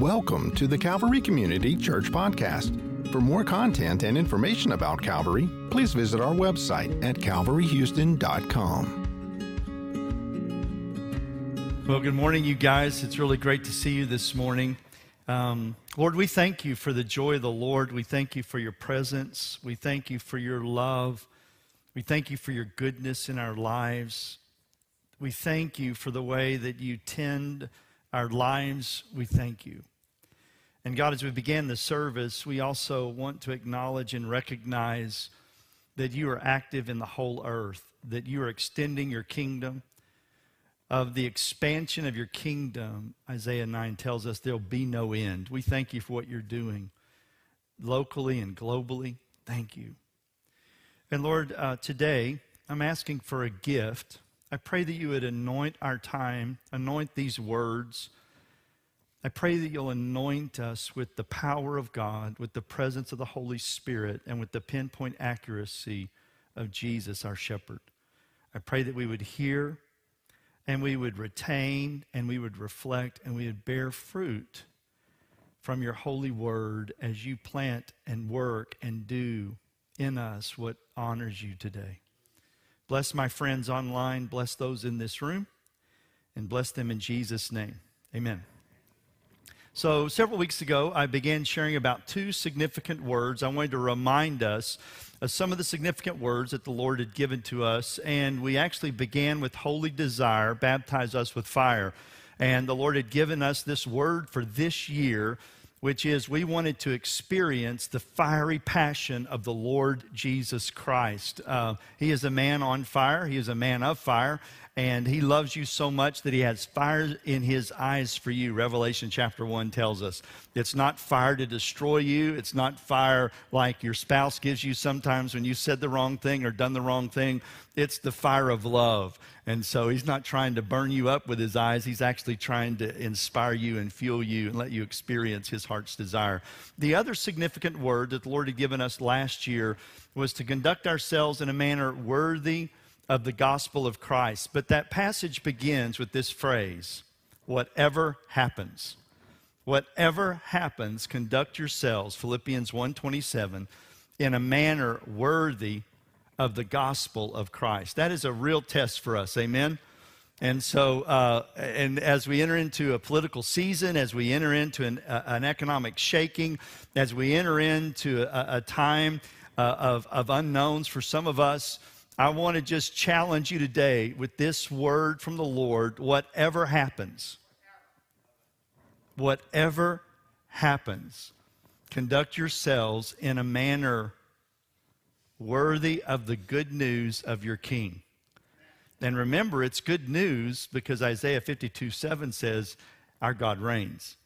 Welcome to the Calvary Community Church Podcast. For more content and information about Calvary, please visit our website at calvaryhouston.com. Well, good morning, you guys. It's really great to see you this morning. Um, Lord, we thank you for the joy of the Lord. We thank you for your presence. We thank you for your love. We thank you for your goodness in our lives. We thank you for the way that you tend our lives. We thank you. And God, as we began the service, we also want to acknowledge and recognize that you are active in the whole earth, that you are extending your kingdom. Of the expansion of your kingdom, Isaiah 9 tells us there'll be no end. We thank you for what you're doing locally and globally. Thank you. And Lord, uh, today I'm asking for a gift. I pray that you would anoint our time, anoint these words I pray that you'll anoint us with the power of God, with the presence of the Holy Spirit, and with the pinpoint accuracy of Jesus, our shepherd. I pray that we would hear and we would retain and we would reflect and we would bear fruit from your holy word as you plant and work and do in us what honors you today. Bless my friends online, bless those in this room, and bless them in Jesus' name. Amen. So, several weeks ago, I began sharing about two significant words. I wanted to remind us of some of the significant words that the Lord had given to us. And we actually began with holy desire, baptize us with fire. And the Lord had given us this word for this year, which is we wanted to experience the fiery passion of the Lord Jesus Christ. Uh, he is a man on fire, He is a man of fire and he loves you so much that he has fire in his eyes for you. Revelation chapter 1 tells us it's not fire to destroy you. It's not fire like your spouse gives you sometimes when you said the wrong thing or done the wrong thing. It's the fire of love. And so he's not trying to burn you up with his eyes. He's actually trying to inspire you and fuel you and let you experience his heart's desire. The other significant word that the lord had given us last year was to conduct ourselves in a manner worthy of the gospel of Christ. But that passage begins with this phrase whatever happens. Whatever happens, conduct yourselves, Philippians 1:27, in a manner worthy of the gospel of Christ. That is a real test for us. Amen. And so, uh, and as we enter into a political season, as we enter into an, uh, an economic shaking, as we enter into a, a time uh, of, of unknowns for some of us, I want to just challenge you today with this word from the Lord whatever happens, whatever happens, conduct yourselves in a manner worthy of the good news of your King. And remember, it's good news because Isaiah 52 7 says, Our God reigns.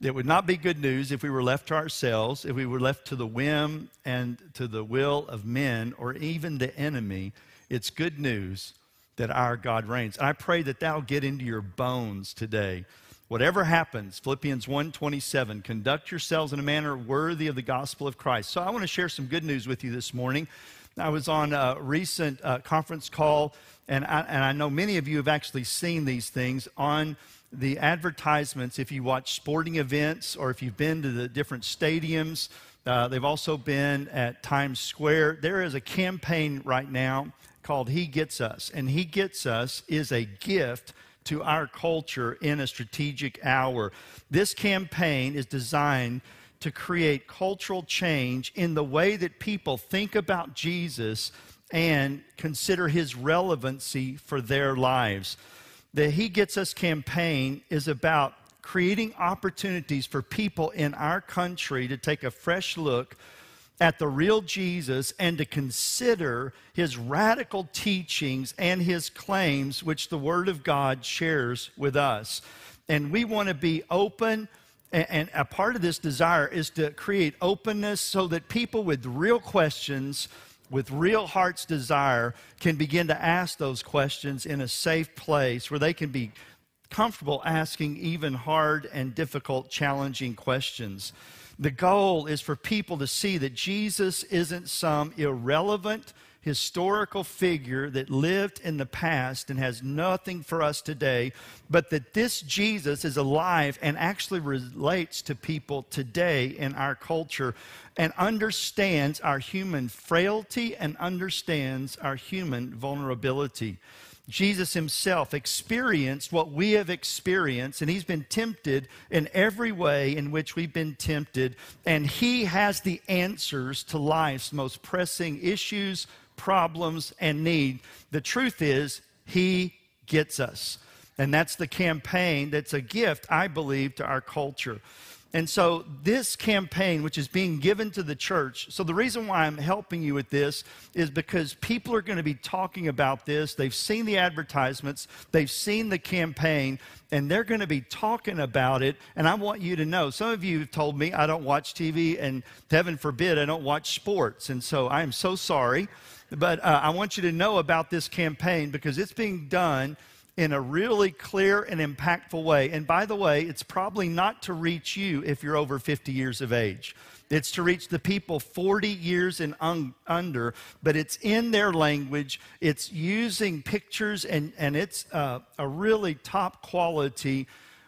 It would not be good news if we were left to ourselves, if we were left to the whim and to the will of men or even the enemy. It's good news that our God reigns. I pray that that'll get into your bones today. Whatever happens, Philippians 1:27, conduct yourselves in a manner worthy of the gospel of Christ. So I want to share some good news with you this morning. I was on a recent uh, conference call, and I, and I know many of you have actually seen these things on the advertisements, if you watch sporting events or if you've been to the different stadiums, uh, they've also been at Times Square. There is a campaign right now called He Gets Us, and He Gets Us is a gift to our culture in a strategic hour. This campaign is designed to create cultural change in the way that people think about Jesus and consider his relevancy for their lives the He Gets Us campaign is about creating opportunities for people in our country to take a fresh look at the real Jesus and to consider his radical teachings and his claims, which the Word of God shares with us. And we want to be open. And a part of this desire is to create openness so that people with real questions with real heart's desire can begin to ask those questions in a safe place where they can be comfortable asking even hard and difficult, challenging questions. The goal is for people to see that Jesus isn't some irrelevant historical figure that lived in the past and has nothing for us today, but that this Jesus is alive and actually relates to people today in our culture and understands our human frailty and understands our human vulnerability. Jesus himself experienced what we have experienced, and he's been tempted in every way in which we've been tempted, and he has the answers to life's most pressing issues, problems, and need. The truth is, he gets us. And that's the campaign that's a gift, I believe, to our culture. And so, this campaign, which is being given to the church, so the reason why I'm helping you with this is because people are going to be talking about this. They've seen the advertisements, they've seen the campaign, and they're going to be talking about it. And I want you to know some of you have told me I don't watch TV, and heaven forbid, I don't watch sports. And so, I am so sorry. But uh, I want you to know about this campaign because it's being done in a really clear and impactful way. And by the way, it's probably not to reach you if you're over 50 years of age. It's to reach the people 40 years and un- under, but it's in their language. It's using pictures, and, and it's uh, a really top quality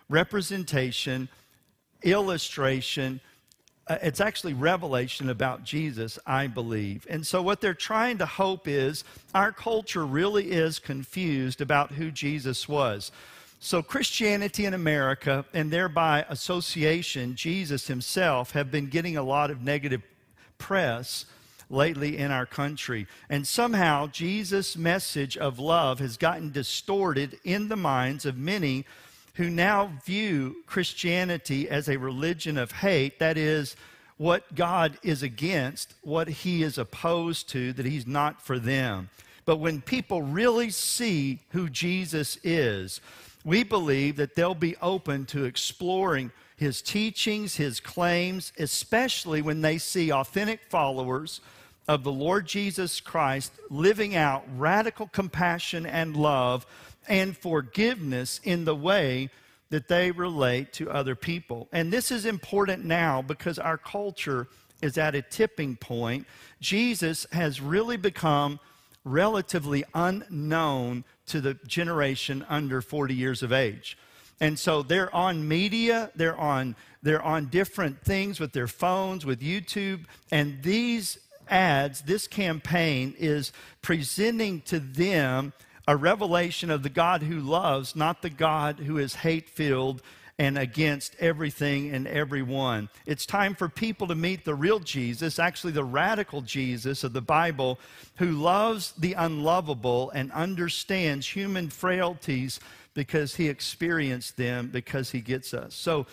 representation, illustration uh, it's actually revelation about Jesus, I believe. And so, what they're trying to hope is our culture really is confused about who Jesus was. So, Christianity in America, and thereby association, Jesus himself, have been getting a lot of negative press lately in our country. And somehow, Jesus' message of love has gotten distorted in the minds of many who now view Christianity as a religion of hate, that is, what God is against, what he is opposed to, that he's not for them. But when people really see who Jesus is, we believe that they'll be open to exploring his teachings, his claims, especially when they see authentic followers of the Lord Jesus Christ living out radical compassion and love and forgiveness in the way that they relate to other people. And this is important now because our culture is at a tipping point. Jesus has really become relatively unknown to the generation under 40 years of age. And so they're on media, they're on they're on different things with their phones, with YouTube, and these ads, this campaign is presenting to them a revelation of the God who loves, not the God who is hate filled and against everything and everyone. It's time for people to meet the real Jesus, actually, the radical Jesus of the Bible, who loves the unlovable and understands human frailties because he experienced them, because he gets us. So,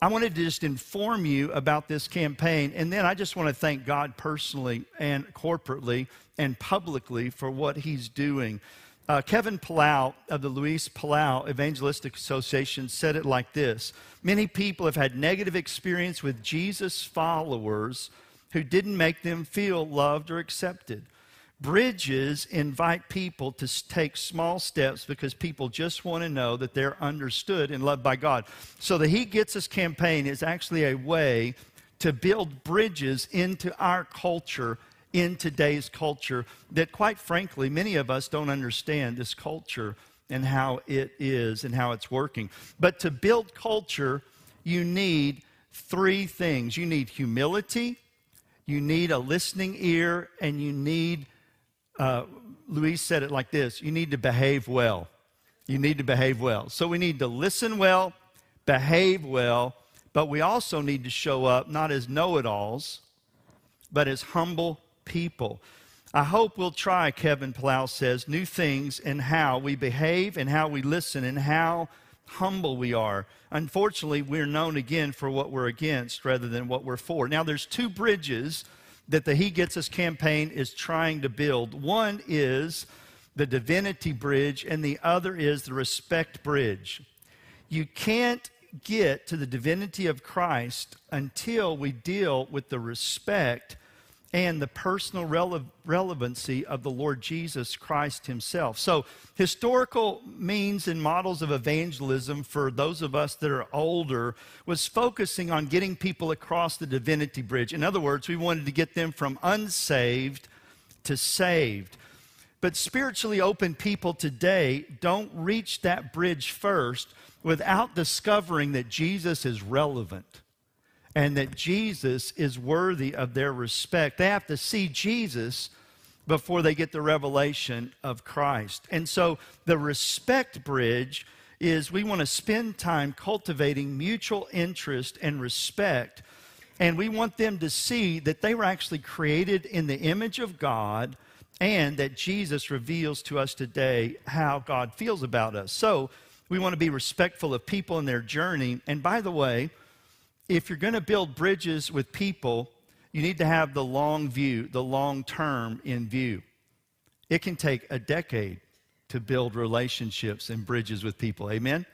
I wanted to just inform you about this campaign, and then I just want to thank God personally and corporately and publicly for what He's doing. Uh, Kevin Palau of the Luis Palau Evangelistic Association said it like this Many people have had negative experience with Jesus followers who didn't make them feel loved or accepted. Bridges invite people to take small steps because people just want to know that they're understood and loved by God. So the He Gets Us campaign is actually a way to build bridges into our culture in today's culture that, quite frankly, many of us don't understand this culture and how it is and how it's working. But to build culture, you need three things you need humility, you need a listening ear, and you need, uh, Luis said it like this you need to behave well. You need to behave well. So we need to listen well, behave well, but we also need to show up not as know it alls, but as humble people. I hope we'll try, Kevin Palau says, new things in how we behave and how we listen and how humble we are. Unfortunately, we're known again for what we're against rather than what we're for. Now, there's two bridges that the He Gets Us campaign is trying to build. One is the divinity bridge, and the other is the respect bridge. You can't get to the divinity of Christ until we deal with the respect and the personal rele- relevancy of the Lord Jesus Christ himself. So, historical means and models of evangelism for those of us that are older was focusing on getting people across the divinity bridge. In other words, we wanted to get them from unsaved to saved. But spiritually open people today don't reach that bridge first without discovering that Jesus is relevant and that Jesus is worthy of their respect. They have to see Jesus before they get the revelation of Christ. And so the respect bridge is we want to spend time cultivating mutual interest and respect. And we want them to see that they were actually created in the image of God and that Jesus reveals to us today how God feels about us. So we want to be respectful of people in their journey. And by the way, if you're going to build bridges with people, you need to have the long view, the long term in view. It can take a decade to build relationships and bridges with people. Amen?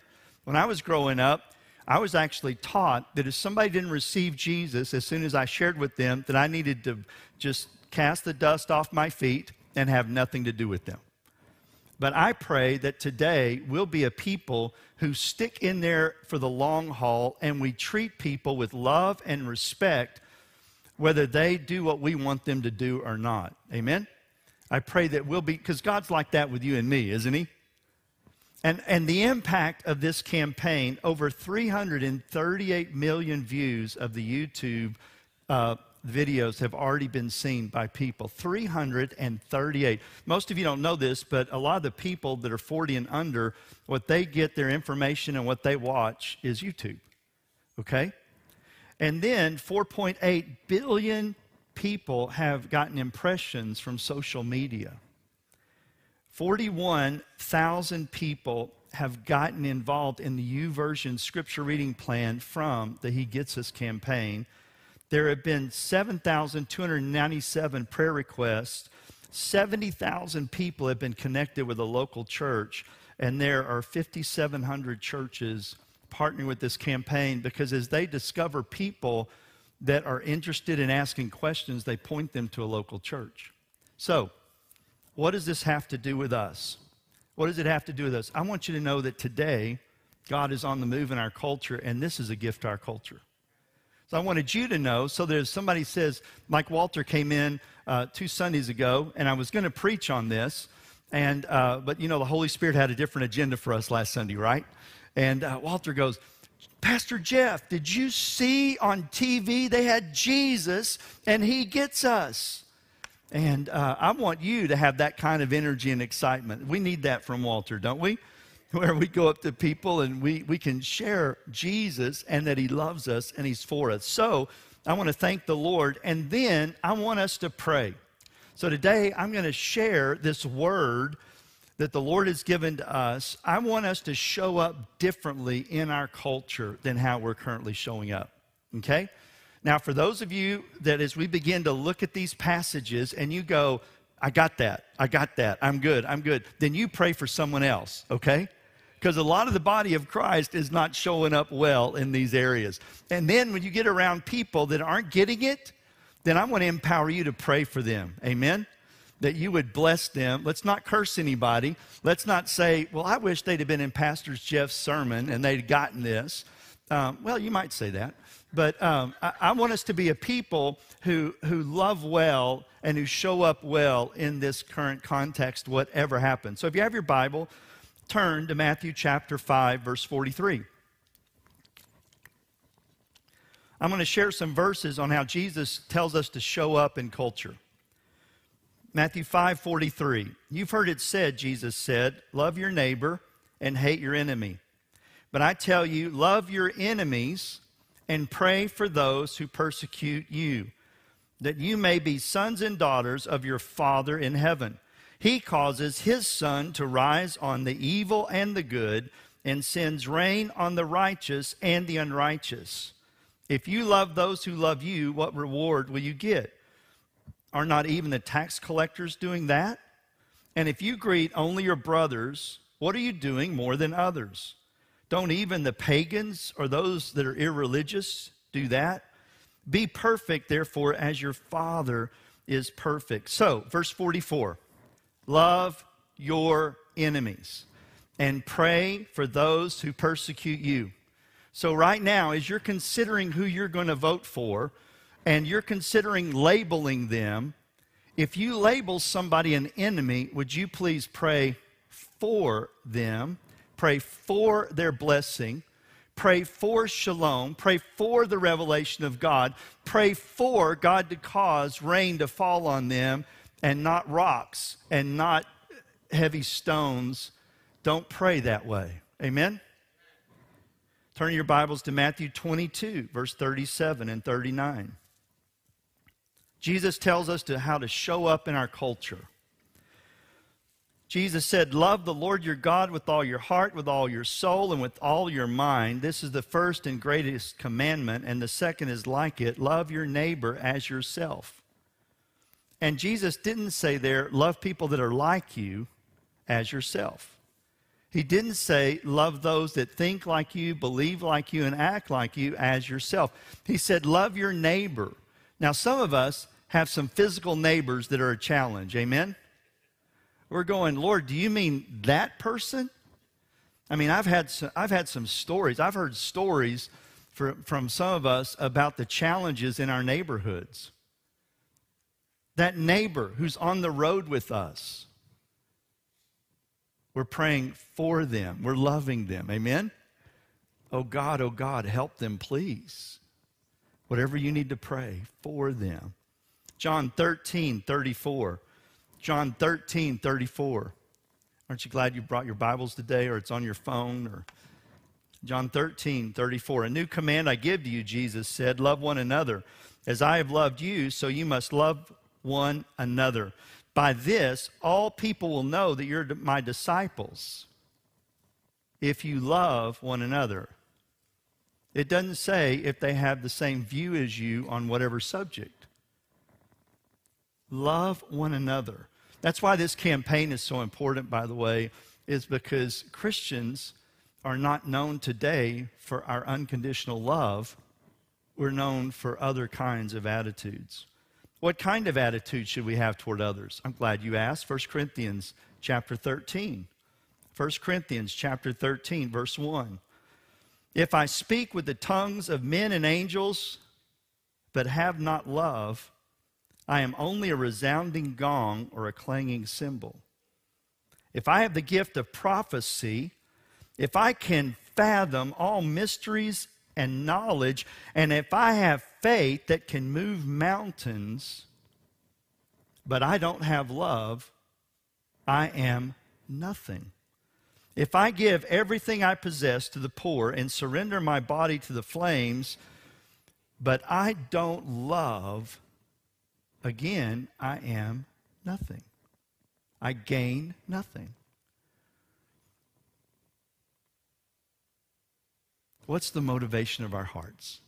When I was growing up, I was actually taught that if somebody didn't receive Jesus as soon as I shared with them, that I needed to just cast the dust off my feet and have nothing to do with them. But I pray that today we'll be a people who stick in there for the long haul and we treat people with love and respect, whether they do what we want them to do or not. Amen? I pray that we'll be, because God's like that with you and me, isn't He? And, and the impact of this campaign over 338 million views of the YouTube uh, videos have already been seen by people. 338 most of you don't know this but a lot of the people that are 40 and under what they get their information and what they watch is youtube okay? And then 4.8 billion people have gotten impressions from social media. 41,000 people have gotten involved in the YouVersion scripture reading plan from the He Gets Us campaign there have been 7,297 prayer requests. 70,000 people have been connected with a local church, and there are 5,700 churches partnering with this campaign because as they discover people that are interested in asking questions, they point them to a local church. So, what does this have to do with us? What does it have to do with us? I want you to know that today, God is on the move in our culture, and this is a gift to our culture. So I wanted you to know so there's somebody says, Mike Walter came in uh, two Sundays ago, and I was going to preach on this. And, uh, but you know, the Holy Spirit had a different agenda for us last Sunday, right? And uh, Walter goes, Pastor Jeff, did you see on TV they had Jesus and he gets us? And uh, I want you to have that kind of energy and excitement. We need that from Walter, don't we? where we go up to people and we, we can share Jesus and that He loves us and He's for us. So I want to thank the Lord. And then I want us to pray. So today I'm going to share this word that the Lord has given to us. I want us to show up differently in our culture than how we're currently showing up. Okay? Now, for those of you that as we begin to look at these passages and you go, I got that, I got that, I'm good, I'm good, then you pray for someone else, okay? Because a lot of the body of Christ is not showing up well in these areas. And then when you get around people that aren't getting it, then I want to empower you to pray for them. Amen? That you would bless them. Let's not curse anybody. Let's not say, well, I wish they'd have been in Pastor Jeff's sermon and they'd gotten this. Um, well, you might say that. But um, I, I want us to be a people who, who love well and who show up well in this current context, whatever happens. So if you have your Bible, turn to Matthew chapter 5, verse 43. I'm going to share some verses on how Jesus tells us to show up in culture. Matthew 5 43. You've heard it said, Jesus said, love your neighbor and hate your enemy. But I tell you, love your enemies and pray for those who persecute you, that you may be sons and daughters of your Father in heaven. He causes his sun to rise on the evil and the good and sends rain on the righteous and the unrighteous. If you love those who love you, what reward will you get? Are not even the tax collectors doing that? And if you greet only your brothers, what are you doing more than others? Don't even the pagans or those that are irreligious do that? Be perfect, therefore, as your Father is perfect. So, verse 44. Love your enemies and pray for those who persecute you. So, right now, as you're considering who you're going to vote for and you're considering labeling them, if you label somebody an enemy, would you please pray for them? Pray for their blessing. Pray for shalom. Pray for the revelation of God. Pray for God to cause rain to fall on them and not rocks and not heavy stones. Don't pray that way. Amen? Turn your Bibles to Matthew 22, verse 37 and 39. Jesus tells us to how to show up in our culture. Jesus said, Love the Lord your God with all your heart, with all your soul, and with all your mind. This is the first and greatest commandment, and the second is like it love your neighbor as yourself. And Jesus didn't say there, love people that are like you as yourself. He didn't say, love those that think like you, believe like you, and act like you as yourself. He said, love your neighbor now, some of us have some physical neighbors that are a challenge. Amen? We're going, Lord, do you mean that person? I mean, I've had some, I've had some stories. I've heard stories for, from some of us about the challenges in our neighborhoods. That neighbor who's on the road with us, we're praying for them, we're loving them. Amen? Oh God, oh God, help them, please whatever you need to pray for them. John 13, 34. John 13, 34. Aren't you glad you brought your Bibles today or it's on your phone or John 13, 34. A new command I give to you, Jesus said, love one another. As I have loved you, so you must love one another. By this, all people will know that you're my disciples if you love one another. It doesn't say if they have the same view as you on whatever subject. Love one another. That's why this campaign is so important, by the way, is because Christians are not known today for our unconditional love. We're known for other kinds of attitudes. What kind of attitude should we have toward others? I'm glad you asked. 1 Corinthians chapter 13. 1 Corinthians chapter 13, verse 1. If I speak with the tongues of men and angels, but have not love, I am only a resounding gong or a clanging cymbal. If I have the gift of prophecy, if I can fathom all mysteries and knowledge, and if I have faith that can move mountains, but I don't have love, I am nothing. If I give everything I possess to the poor and surrender my body to the flames, but I don't love, again, I am nothing. I gain nothing. What's the motivation of our hearts?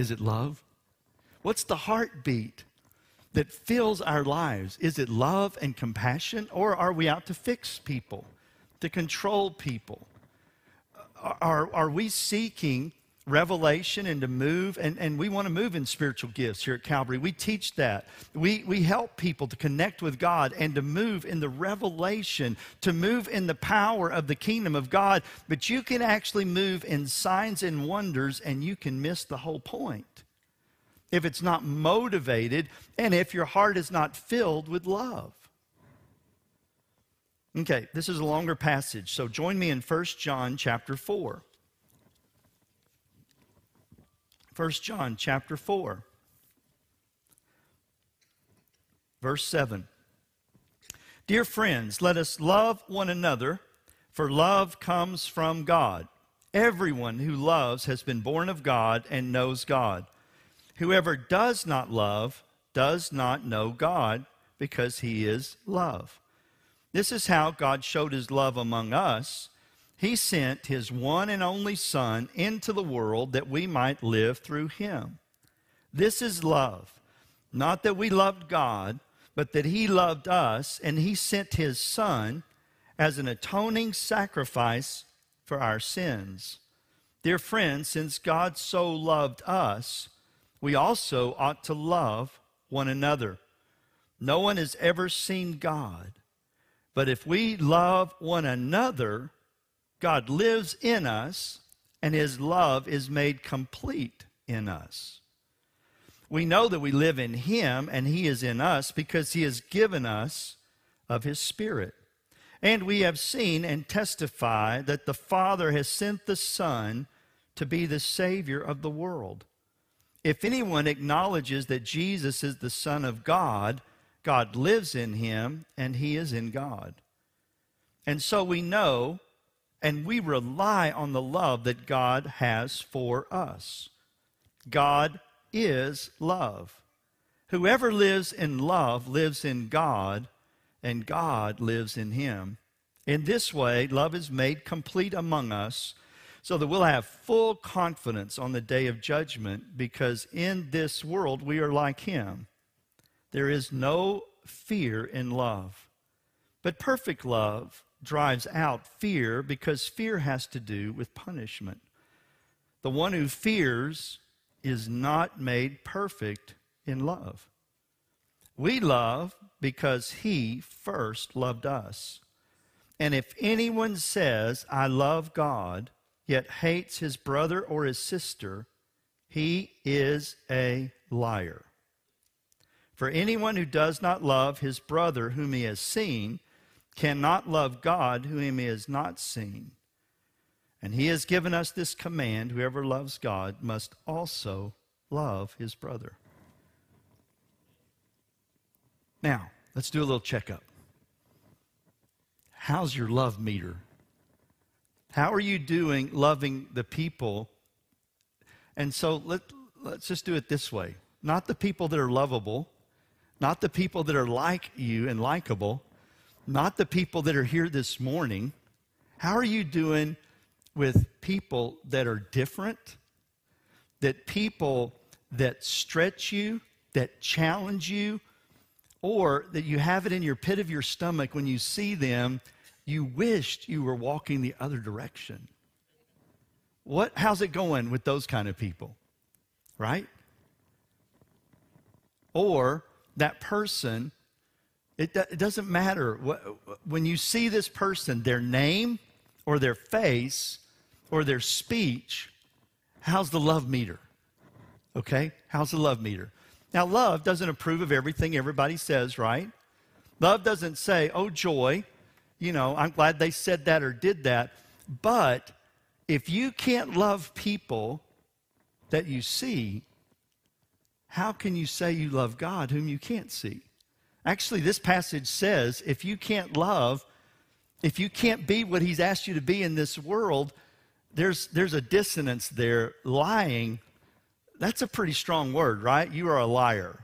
Is it love? What's the heartbeat that fills our lives? Is it love and compassion, or are we out to fix people? to control people? Are, are we seeking revelation and to move? And, and we want to move in spiritual gifts here at Calvary. We teach that. We, we help people to connect with God and to move in the revelation, to move in the power of the kingdom of God. But you can actually move in signs and wonders and you can miss the whole point if it's not motivated and if your heart is not filled with love. Okay, this is a longer passage, so join me in 1 John chapter 4. 1 John chapter 4, verse 7. Dear friends, let us love one another, for love comes from God. Everyone who loves has been born of God and knows God. Whoever does not love does not know God, because he is love. This is how God showed his love among us. He sent his one and only Son into the world that we might live through him. This is love. Not that we loved God, but that he loved us, and he sent his Son as an atoning sacrifice for our sins. Dear friends, since God so loved us, we also ought to love one another. No one has ever seen God. But if we love one another, God lives in us and his love is made complete in us. We know that we live in him and he is in us because he has given us of his Spirit. And we have seen and testify that the Father has sent the Son to be the Savior of the world. If anyone acknowledges that Jesus is the Son of God, God lives in him and he is in God. And so we know and we rely on the love that God has for us. God is love. Whoever lives in love lives in God, and God lives in him. In this way, love is made complete among us so that we'll have full confidence on the day of judgment because in this world we are like him. There is no fear in love, but perfect love drives out fear because fear has to do with punishment. The one who fears is not made perfect in love. We love because he first loved us. And if anyone says, I love God, yet hates his brother or his sister, he is a liar. For anyone who does not love his brother whom he has seen cannot love God whom he has not seen. And he has given us this command whoever loves God must also love his brother. Now, let's do a little checkup. How's your love meter? How are you doing loving the people? And so let, let's just do it this way not the people that are lovable, not the people that are like you and likable, not the people that are here this morning. How are you doing with people that are different? That people that stretch you, that challenge you, or that you have it in your pit of your stomach when you see them, you wished you were walking the other direction. What, how's it going with those kind of people? Right? Or that person it, it doesn't matter. When you see this person, their name or their face or their speech, how's the love meter? Okay? How's the love meter? Now, love doesn't approve of everything everybody says, right? Love doesn't say, oh, joy, you know, I'm glad they said that or did that. But if you can't love people that you see, how can you say you love God whom you can't see? Actually, this passage says if you can't love, if you can't be what he's asked you to be in this world, there's, there's a dissonance there. Lying, that's a pretty strong word, right? You are a liar,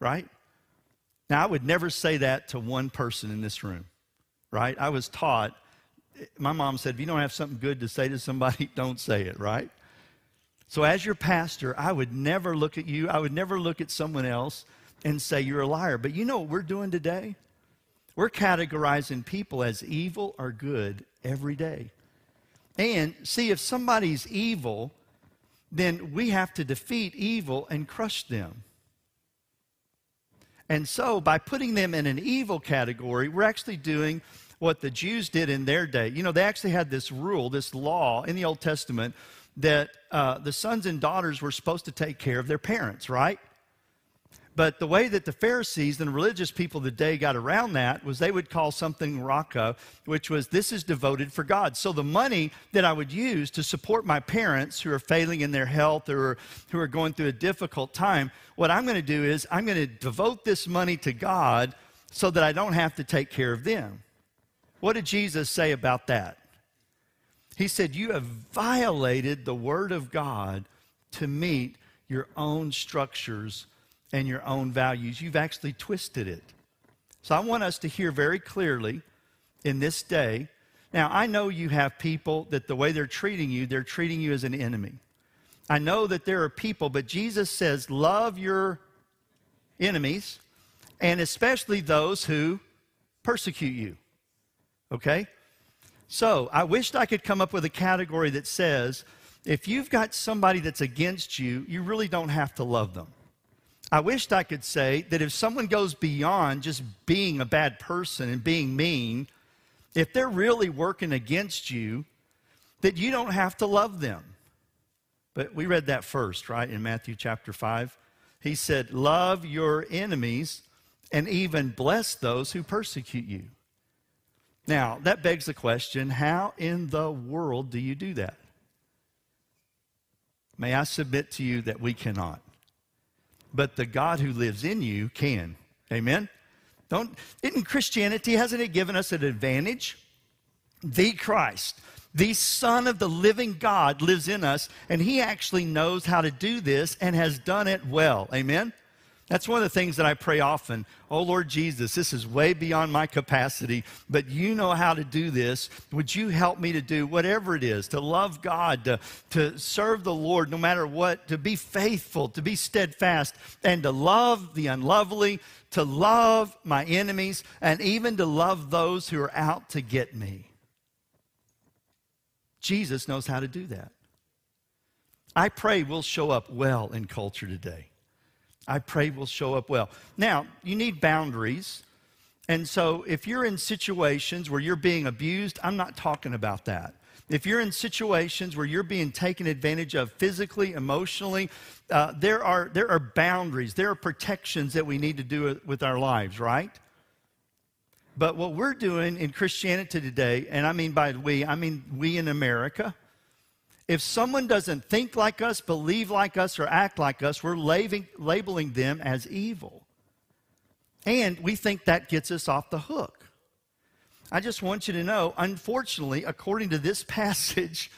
right? Now, I would never say that to one person in this room, right? I was taught, my mom said, if you don't have something good to say to somebody, don't say it, right? So, as your pastor, I would never look at you, I would never look at someone else and say you're a liar. But you know what we're doing today? We're categorizing people as evil or good every day. And see, if somebody's evil, then we have to defeat evil and crush them. And so, by putting them in an evil category, we're actually doing what the Jews did in their day. You know, they actually had this rule, this law in the Old Testament that uh, the sons and daughters were supposed to take care of their parents, right? But the way that the Pharisees and religious people of the day got around that was they would call something raka, which was this is devoted for God. So the money that I would use to support my parents who are failing in their health or who are going through a difficult time, what I'm going to do is I'm going to devote this money to God so that I don't have to take care of them. What did Jesus say about that? He said, You have violated the word of God to meet your own structures and your own values. You've actually twisted it. So I want us to hear very clearly in this day. Now, I know you have people that the way they're treating you, they're treating you as an enemy. I know that there are people, but Jesus says, love your enemies, and especially those who persecute you. Okay? So I wished I could come up with a category that says, if you've got somebody that's against you, you really don't have to love them. I wished I could say that if someone goes beyond just being a bad person and being mean, if they're really working against you, that you don't have to love them. But we read that first, right, in Matthew chapter 5. He said, Love your enemies and even bless those who persecute you. Now, that begs the question how in the world do you do that? May I submit to you that we cannot. But the God who lives in you can. Amen? Don't, in Christianity, hasn't it given us an advantage? The Christ, the Son of the living God, lives in us, and He actually knows how to do this and has done it well. Amen? That's one of the things that I pray often. Oh, Lord Jesus, this is way beyond my capacity, but you know how to do this. Would you help me to do whatever it is, to love God, to, to serve the Lord no matter what, to be faithful, to be steadfast, and to love the unlovely, to love my enemies, and even to love those who are out to get me? Jesus knows how to do that. I pray we'll show up well in culture today. I pray will show up well. Now, you need boundaries. And so if you're in situations where you're being abused, I'm not talking about that. If you're in situations where you're being taken advantage of physically, emotionally, uh, there, are, there are boundaries, there are protections that we need to do with our lives, right? But what we're doing in Christianity today, and I mean by we, I mean we in America, if someone doesn't think like us, believe like us, or act like us, we're labeling them as evil. And we think that gets us off the hook. I just want you to know, unfortunately, according to this passage,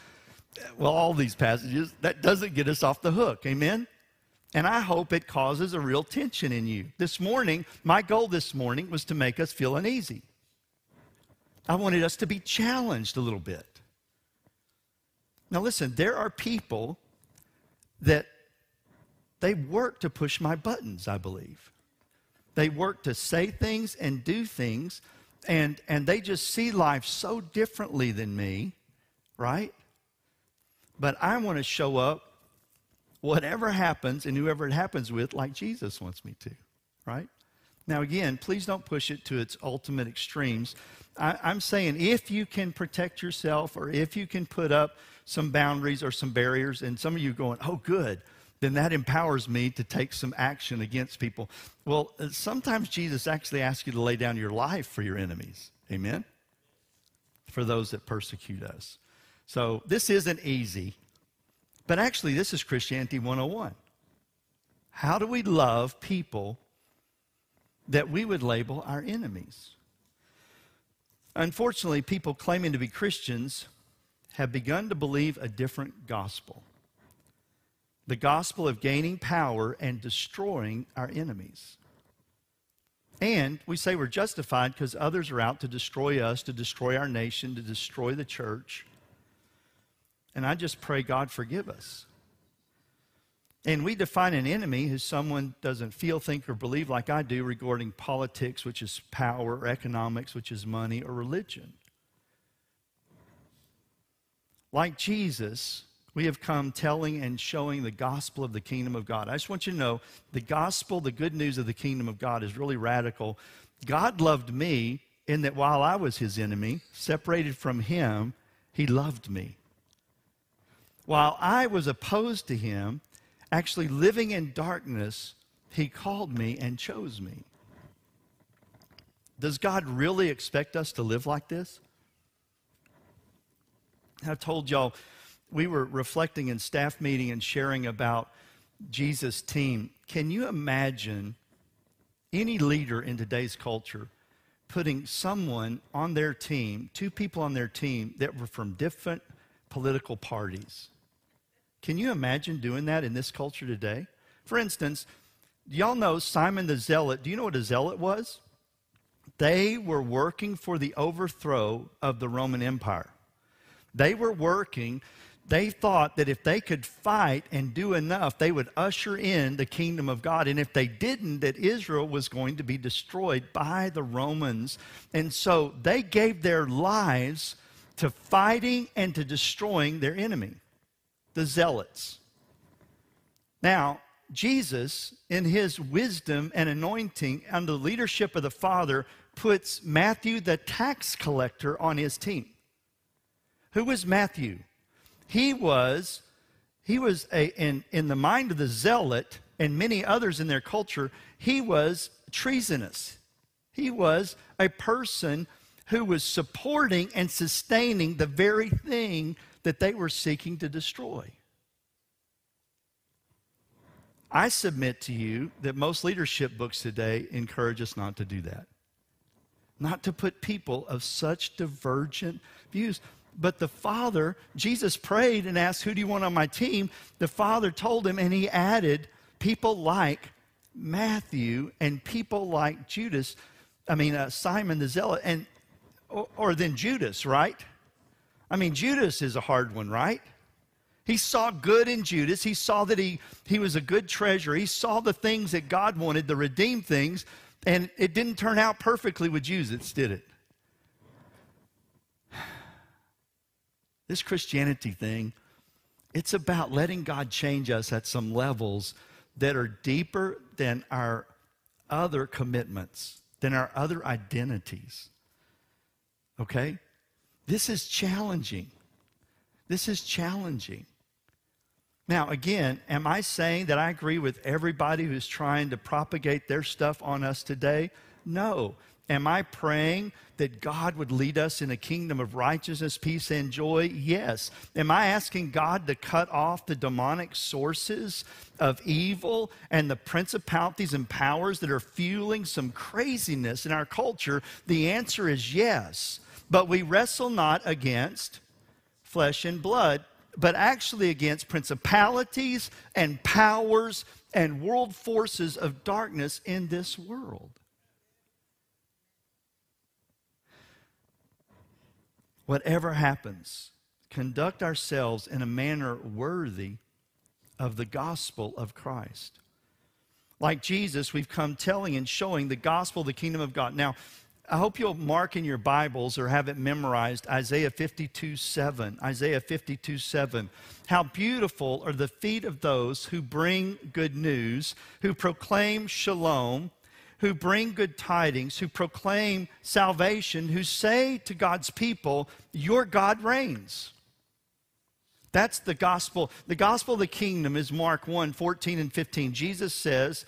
well, all these passages, that doesn't get us off the hook. Amen? And I hope it causes a real tension in you. This morning, my goal this morning was to make us feel uneasy. I wanted us to be challenged a little bit. Now, listen, there are people that they work to push my buttons, I believe. They work to say things and do things, and, and they just see life so differently than me, right? But I want to show up, whatever happens, and whoever it happens with, like Jesus wants me to, right? Now, again, please don't push it to its ultimate extremes. I, am saying if you can protect yourself or if you can put up some boundaries or some barriers, and some of you going, oh, good, then that empowers me to take some action against people. Well, uh, sometimes Jesus actually asks you to lay down your life for your enemies. Amen? For those that persecute us. So this isn't easy, but actually, this is Christianity 101. How do we love people that we would label our enemies? Unfortunately, people claiming to be Christians have begun to believe a different gospel the gospel of gaining power and destroying our enemies. And we say we're justified because others are out to destroy us, to destroy our nation, to destroy the church. And I just pray God forgive us. And we define an enemy as someone doesn't feel, think, or believe like I do regarding politics, which is power, or economics, which is money, or religion. Like Jesus, we have come telling and showing the gospel of the kingdom of God. I just want you to know the gospel, the good news of the kingdom of God is really radical. God loved me in that while I was his enemy, separated from him, he loved me. While I was opposed to him, actually living in darkness, he called me and chose me. Does God really expect us to live like this? I told y'all we were reflecting in staff meeting and sharing about Jesus' team. Can you imagine any leader in today's culture putting someone on their team, two people on their team that were from different political parties? Can you imagine doing that in this culture today? For instance, y'all know Simon the Zealot. Do you know what a zealot was? They were working for the overthrow of the Roman Empire. They were working. They thought that if they could fight and do enough, they would usher in the kingdom of God. And if they didn't, that Israel was going to be destroyed by the Romans. And so they gave their lives to fighting and to destroying their enemy, the zealots. Now, Jesus, in his wisdom and anointing under the leadership of the Father, puts Matthew the tax collector on his team. Who was Matthew? He was, he was a, in, in the mind of the zealot, and many others in their culture, he was treasonous. He was a person who was supporting and sustaining the very thing that they were seeking to destroy. I submit to you that most leadership books today encourage us not to do that. Not to put people of such divergent views. But the Father, Jesus prayed and asked, Who do you want on my team? The Father told him, and he added people like Matthew and people like Judas, I mean, uh, Simon the Zealot, and, or, or then Judas, right? I mean, Judas is a hard one, right? He saw good in Judas. He saw that he, he was a good treasure. He saw the things that God wanted, the redeemed things, and it didn't turn out perfectly with Judas, did it? This Christianity thing, it's about letting God change us at some levels that are deeper than our other commitments, than our other identities. Okay? This is challenging. This is challenging. Now, again, am I saying that I agree with everybody who's trying to propagate their stuff on us today? No. Am I praying that God would lead us in a kingdom of righteousness, peace, and joy? Yes. Am I asking God to cut off the demonic sources of evil and the principalities and powers that are fueling some craziness in our culture? The answer is yes. But we wrestle not against flesh and blood, but actually against principalities and powers and world forces of darkness in this world. Whatever happens, conduct ourselves in a manner worthy of the gospel of Christ. Like Jesus, we've come telling and showing the gospel, the kingdom of God. Now, I hope you'll mark in your Bibles or have it memorized Isaiah 52 7. Isaiah 52 7. How beautiful are the feet of those who bring good news, who proclaim shalom, who bring good tidings, who proclaim salvation, who say to God's people, Your God reigns. That's the gospel. The gospel of the kingdom is Mark 1 14 and 15. Jesus says,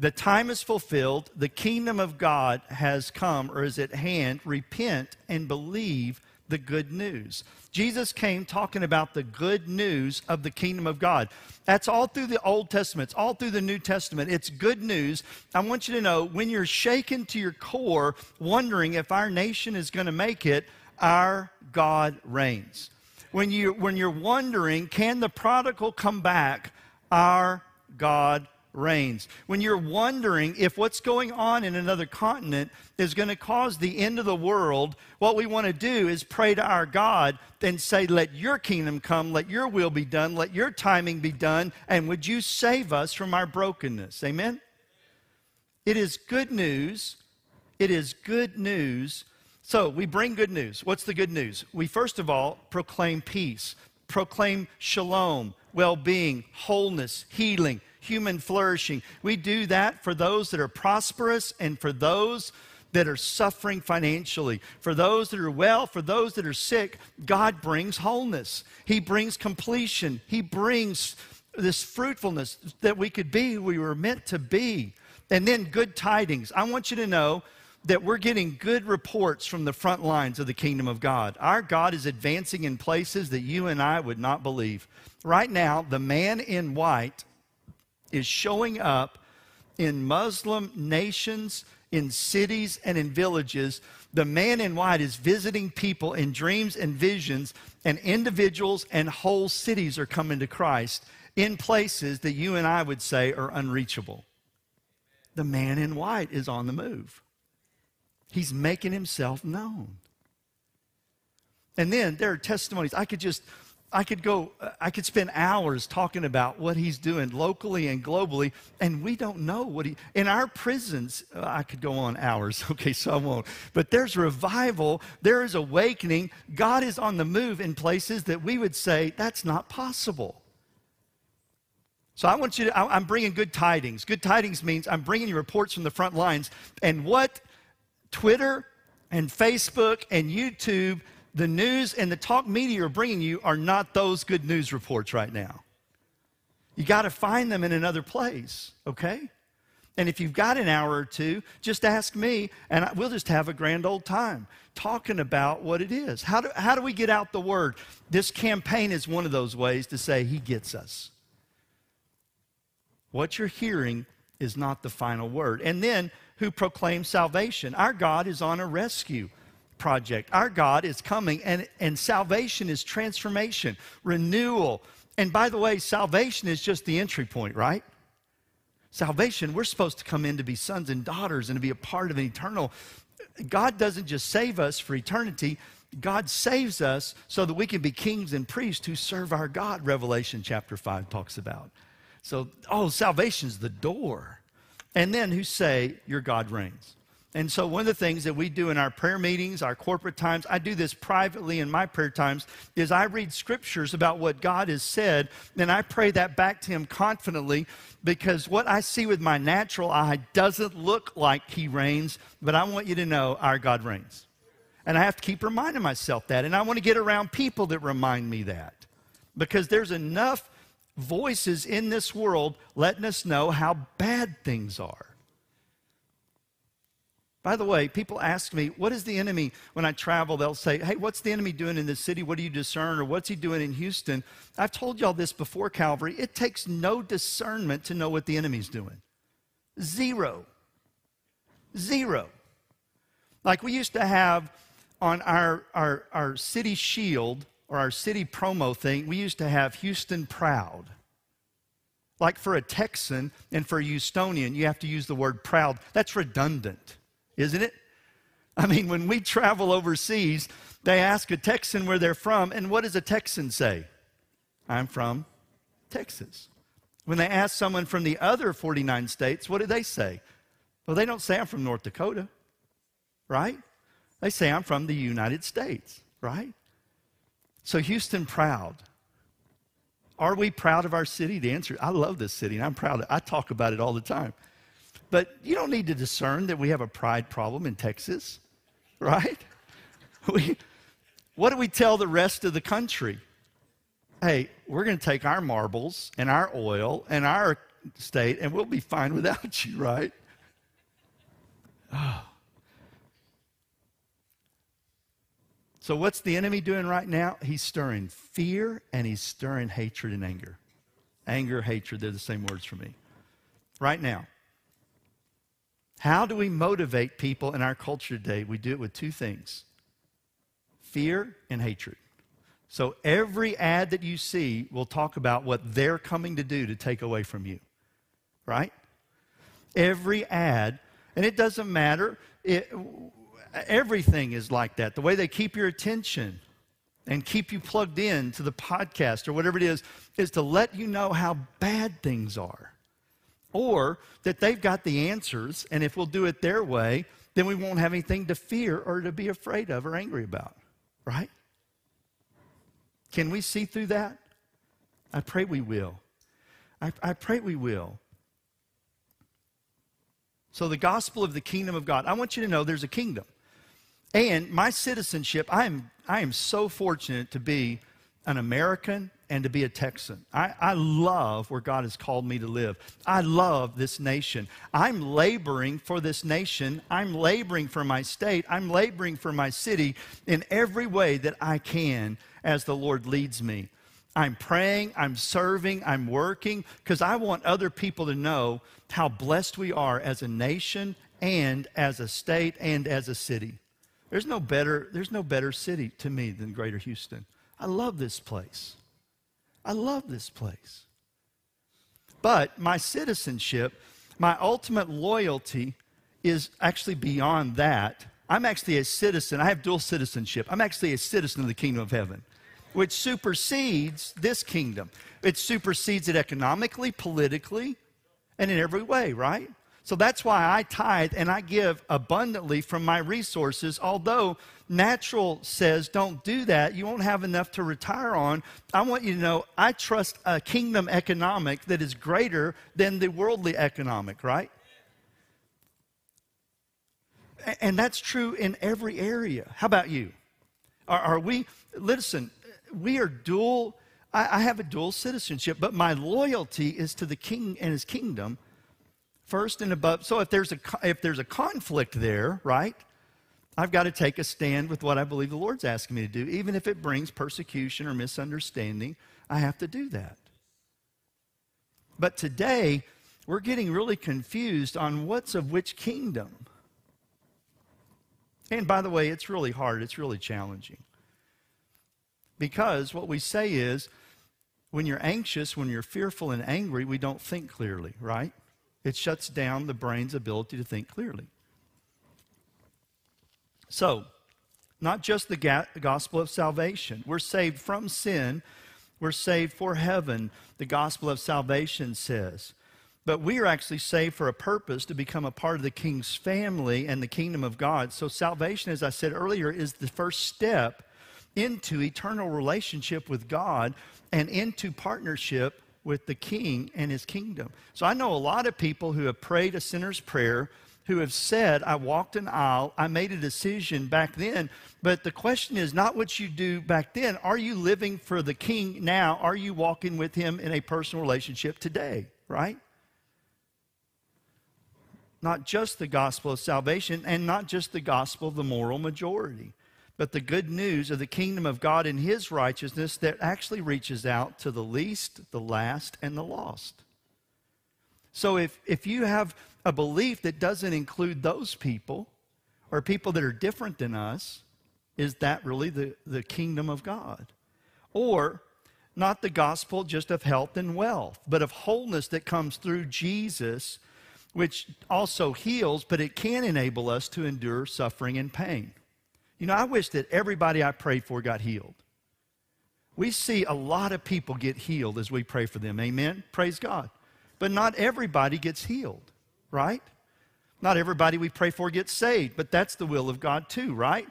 the time is fulfilled, the kingdom of God has come or is at hand. Repent and believe the good news. Jesus came talking about the good news of the kingdom of God. That's all through the Old Testament, it's all through the New Testament. It's good news. I want you to know when you're shaken to your core, wondering if our nation is going to make it, our God reigns. When, you, when you're wondering, can the prodigal come back, our God reigns. When you're wondering if what's going on in another continent is going to cause the end of the world, what we want to do is pray to our God and say, Let your kingdom come, let your will be done, let your timing be done, and would you save us from our brokenness? Amen? It is good news. It is good news. So we bring good news. What's the good news? We first of all proclaim peace, proclaim shalom, well being, wholeness, healing human flourishing. We do that for those that are prosperous and for those that are suffering financially. For those that are well, for those that are sick, God brings wholeness. He brings completion. He brings this fruitfulness that we could be we were meant to be. And then good tidings. I want you to know that we're getting good reports from the front lines of the kingdom of God. Our God is advancing in places that you and I would not believe. Right now, the man in white is showing up in Muslim nations, in cities, and in villages. The man in white is visiting people in dreams and visions, and individuals and whole cities are coming to Christ in places that you and I would say are unreachable. The man in white is on the move, he's making himself known. And then there are testimonies. I could just I could go, I could spend hours talking about what he's doing locally and globally, and we don't know what he, in our prisons, uh, I could go on hours, okay, so I won't. But there's revival, there is awakening. God is on the move in places that we would say that's not possible. So I want you to, I'm bringing good tidings. Good tidings means I'm bringing you reports from the front lines. And what Twitter and Facebook and YouTube the news and the talk media are bringing you are not those good news reports right now. You got to find them in another place, okay? And if you've got an hour or two, just ask me, and we'll just have a grand old time talking about what it is. How do, how do we get out the word? This campaign is one of those ways to say, He gets us. What you're hearing is not the final word. And then, who proclaims salvation? Our God is on a rescue project. Our God is coming, and, and salvation is transformation, renewal. And by the way, salvation is just the entry point, right? Salvation, we're supposed to come in to be sons and daughters and to be a part of an eternal. God doesn't just save us for eternity, God saves us so that we can be kings and priests who serve our God, Revelation chapter 5 talks about. So, oh, salvation's the door. And then who say, Your God reigns. And so, one of the things that we do in our prayer meetings, our corporate times, I do this privately in my prayer times, is I read scriptures about what God has said, and I pray that back to Him confidently because what I see with my natural eye doesn't look like He reigns, but I want you to know our God reigns. And I have to keep reminding myself that. And I want to get around people that remind me that because there's enough voices in this world letting us know how bad things are. By the way, people ask me, what is the enemy when I travel? They'll say, hey, what's the enemy doing in this city? What do you discern? Or what's he doing in Houston? I've told y'all this before, Calvary. It takes no discernment to know what the enemy's doing. Zero. Zero. Like we used to have on our, our, our city shield or our city promo thing, we used to have Houston proud. Like for a Texan and for a Houstonian, you have to use the word proud. That's redundant isn't it? I mean, when we travel overseas, they ask a Texan where they're from, and what does a Texan say? I'm from Texas. When they ask someone from the other 49 states, what do they say? Well, they don't say I'm from North Dakota, right? They say I'm from the United States, right? So, Houston, proud. Are we proud of our city? The answer, I love this city and I'm proud. Of, I talk about it all the time. But you don't need to discern that we have a pride problem in Texas, right? We, what do we tell the rest of the country? Hey, we're going to take our marbles and our oil and our state, and we'll be fine without you, right? Oh. So, what's the enemy doing right now? He's stirring fear and he's stirring hatred and anger. Anger, hatred, they're the same words for me. Right now. How do we motivate people in our culture today? We do it with two things fear and hatred. So every ad that you see will talk about what they're coming to do to take away from you, right? Every ad, and it doesn't matter, it, everything is like that. The way they keep your attention and keep you plugged in to the podcast or whatever it is, is to let you know how bad things are or that they've got the answers, and if we'll do it their way, then we won't have anything to fear or to be afraid of or angry about, right? Can we see through that? I pray we will. I, I pray we will. So, the gospel of the kingdom of God, I want you to know there's a kingdom. And my citizenship, I am, I am so fortunate to be an American and to be a Texan. I, I, love where God has called me to live. I love this nation. I'm laboring for this nation. I'm laboring for my state. I'm laboring for my city in every way that I can as the Lord leads me. I'm praying, I'm serving, I'm working because I want other people to know how blessed we are as a nation and as a state and as a city. There's no better, there's no better city to me than Greater Houston. I love this place. I love this place. But my citizenship, my ultimate loyalty is actually beyond that. I'm actually a citizen. I have dual citizenship. I'm actually a citizen of the kingdom of heaven, which supersedes this kingdom. It supersedes it economically, politically, and in every way, right? So that's why I tithe and I give abundantly from my resources, although natural says don't do that. You won't have enough to retire on. I want you to know I trust a kingdom economic that is greater than the worldly economic, right? And that's true in every area. How about you? Are, are we, listen, we are dual I, I have a dual citizenship, but my loyalty is to the king and his kingdom first and above. So if there's a, if there's a conflict there, right? I've got to take a stand with what I believe the Lord's asking me to do. Even if it brings persecution or misunderstanding, I have to do that. But today, we're getting really confused on what's of which kingdom. And by the way, it's really hard, it's really challenging. Because what we say is, when you're anxious, when you're fearful and angry, we don't think clearly, right? It shuts down the brain's ability to think clearly. So, not just the gospel of salvation. We're saved from sin, we're saved for heaven, the gospel of salvation says. But we are actually saved for a purpose to become a part of the king's family and the kingdom of God. So, salvation, as I said earlier, is the first step into eternal relationship with God and into partnership with the king and his kingdom. So, I know a lot of people who have prayed a sinner's prayer who have said, I walked an aisle, I made a decision back then. But the question is not what you do back then. Are you living for the king now? Are you walking with him in a personal relationship today, right? not just the gospel of salvation and not just the gospel of the moral majority, but the good news of the kingdom of God and his righteousness that actually reaches out to the least, the last, and the lost. So if, if you have a belief that doesn't include those people or people that are different than us, is that really the, the kingdom of God? Or not the gospel just of health and wealth, but of wholeness that comes through Jesus which also heals, but it can enable us to endure suffering and pain. You know, I wish that everybody I prayed for got healed. We see a lot of people get healed as we pray for them. Amen? Praise God. But not everybody gets healed, right? Not everybody we pray for gets saved, but that's the will of God too, right?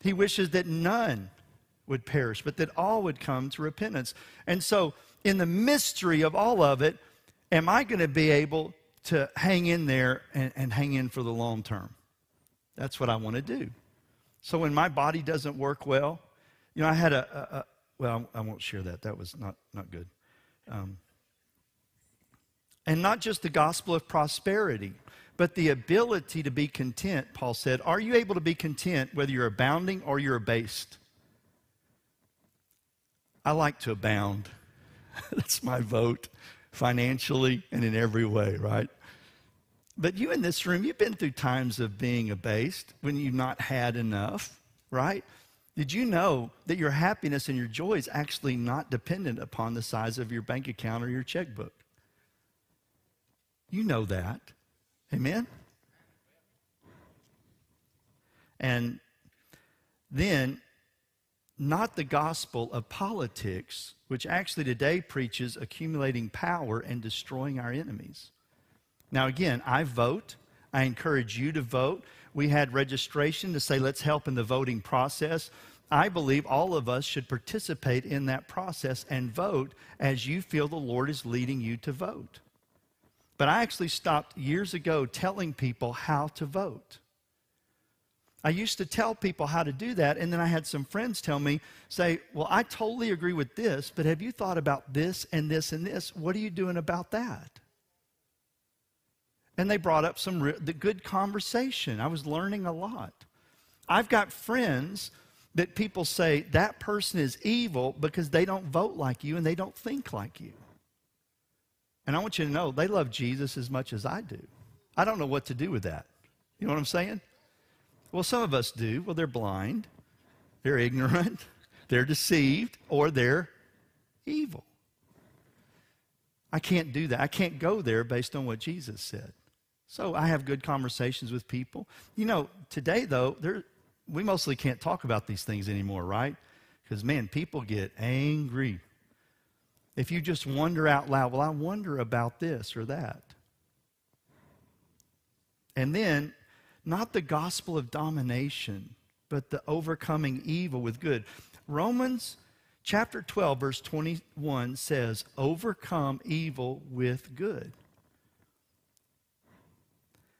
He wishes that none would perish, but that all would come to repentance. And so, in the mystery of all of it, am I going to be able to hang in there and, and hang in for the long term. That's what I want to do. So when my body doesn't work well, you know, I had a, a, a well, I won't share that. That was not, not good. Um, and not just the gospel of prosperity, but the ability to be content, Paul said. Are you able to be content whether you're abounding or you're abased? I like to abound. That's my vote, financially and in every way, right? But you in this room, you've been through times of being abased when you've not had enough, right? Did you know that your happiness and your joy is actually not dependent upon the size of your bank account or your checkbook? You know that. Amen? And then, not the gospel of politics, which actually today preaches accumulating power and destroying our enemies. Now, again, I vote. I encourage you to vote. We had registration to say, let's help in the voting process. I believe all of us should participate in that process and vote as you feel the Lord is leading you to vote. But I actually stopped years ago telling people how to vote. I used to tell people how to do that, and then I had some friends tell me, say, Well, I totally agree with this, but have you thought about this and this and this? What are you doing about that? And they brought up some re- the good conversation. I was learning a lot. I've got friends that people say that person is evil because they don't vote like you and they don't think like you. And I want you to know they love Jesus as much as I do. I don't know what to do with that. You know what I'm saying? Well, some of us do. Well, they're blind, they're ignorant, they're deceived, or they're evil. I can't do that. I can't go there based on what Jesus said. So I have good conversations with people. You know, today though, there, we mostly can't talk about these things anymore, right? Because man, people get angry. If you just wonder out loud, well, I wonder about this or that. And then, not the gospel of domination, but the overcoming evil with good. Romans chapter 12, verse 21 says, Overcome evil with good.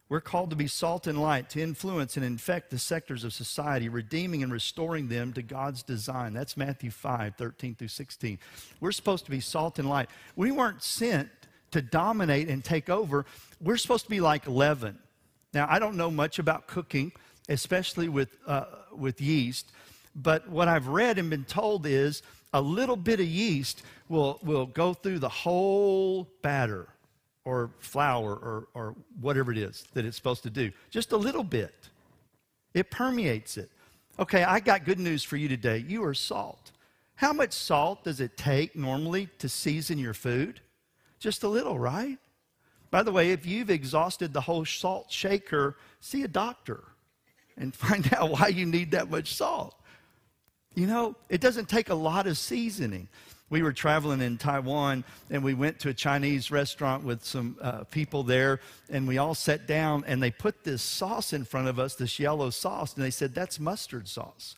We're called to be salt and light, to influence and infect the sectors of society, redeeming and restoring them to God's design. That's Matthew 5, 13 through 16. We're supposed to be salt and light. We weren't sent to dominate and take over. We're supposed to be like leaven. Now, I don't know much about cooking, especially with, uh, with yeast, but what I've read and been told is a little bit of yeast will, will go through the whole batter or flour or, or whatever it is that it's supposed to do. Just a little bit. It permeates it. Okay, I got good news for you today. You are salt. How much salt does it take normally to season your food? Just a little, right? By the way, if you've exhausted the whole salt shaker, see a doctor and find out why you need that much salt. You know, it doesn't take a lot of seasoning we were traveling in Taiwan and we went to a Chinese restaurant with some uh, people there and we all sat down and they put this sauce in front of us, this yellow sauce, and they said, That's mustard sauce.